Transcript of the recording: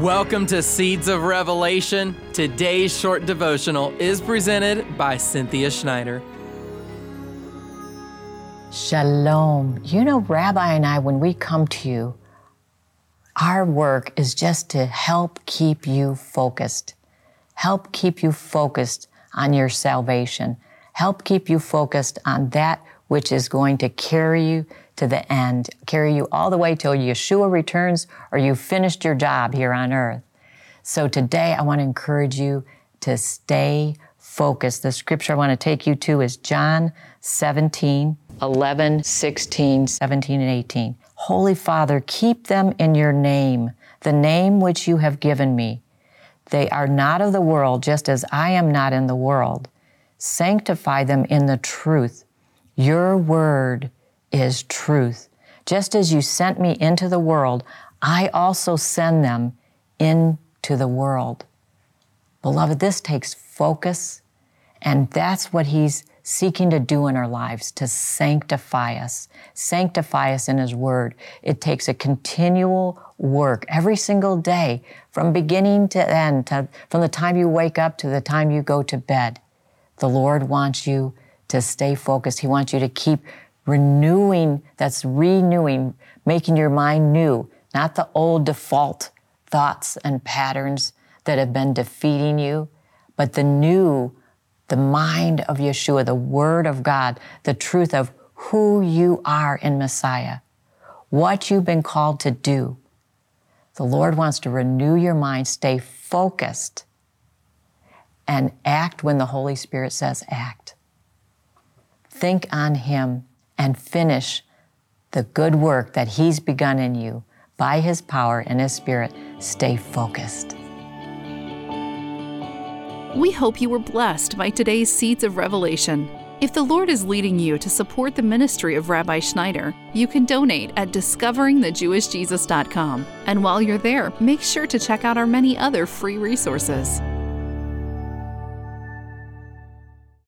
Welcome to Seeds of Revelation. Today's short devotional is presented by Cynthia Schneider. Shalom. You know, Rabbi and I, when we come to you, our work is just to help keep you focused, help keep you focused on your salvation, help keep you focused on that which is going to carry you to the end, carry you all the way till Yeshua returns or you've finished your job here on earth. So today I want to encourage you to stay focused. The scripture I want to take you to is John 17, 11, 16, 17, and 18. Holy Father, keep them in your name, the name which you have given me. They are not of the world, just as I am not in the world. Sanctify them in the truth. Your word is truth. Just as you sent me into the world, I also send them into the world. Beloved, this takes focus, and that's what he's seeking to do in our lives to sanctify us, sanctify us in His Word. It takes a continual work every single day from beginning to end, to, from the time you wake up to the time you go to bed. The Lord wants you to stay focused. He wants you to keep renewing, that's renewing, making your mind new, not the old default thoughts and patterns that have been defeating you, but the new, the mind of Yeshua, the Word of God, the truth of who you are in Messiah, what you've been called to do. The Lord wants to renew your mind, stay focused, and act when the Holy Spirit says act. Think on Him and finish the good work that He's begun in you by His power and His Spirit. Stay focused. We hope you were blessed by today's Seeds of Revelation. If the Lord is leading you to support the ministry of Rabbi Schneider, you can donate at discoveringthejewishjesus.com. And while you're there, make sure to check out our many other free resources.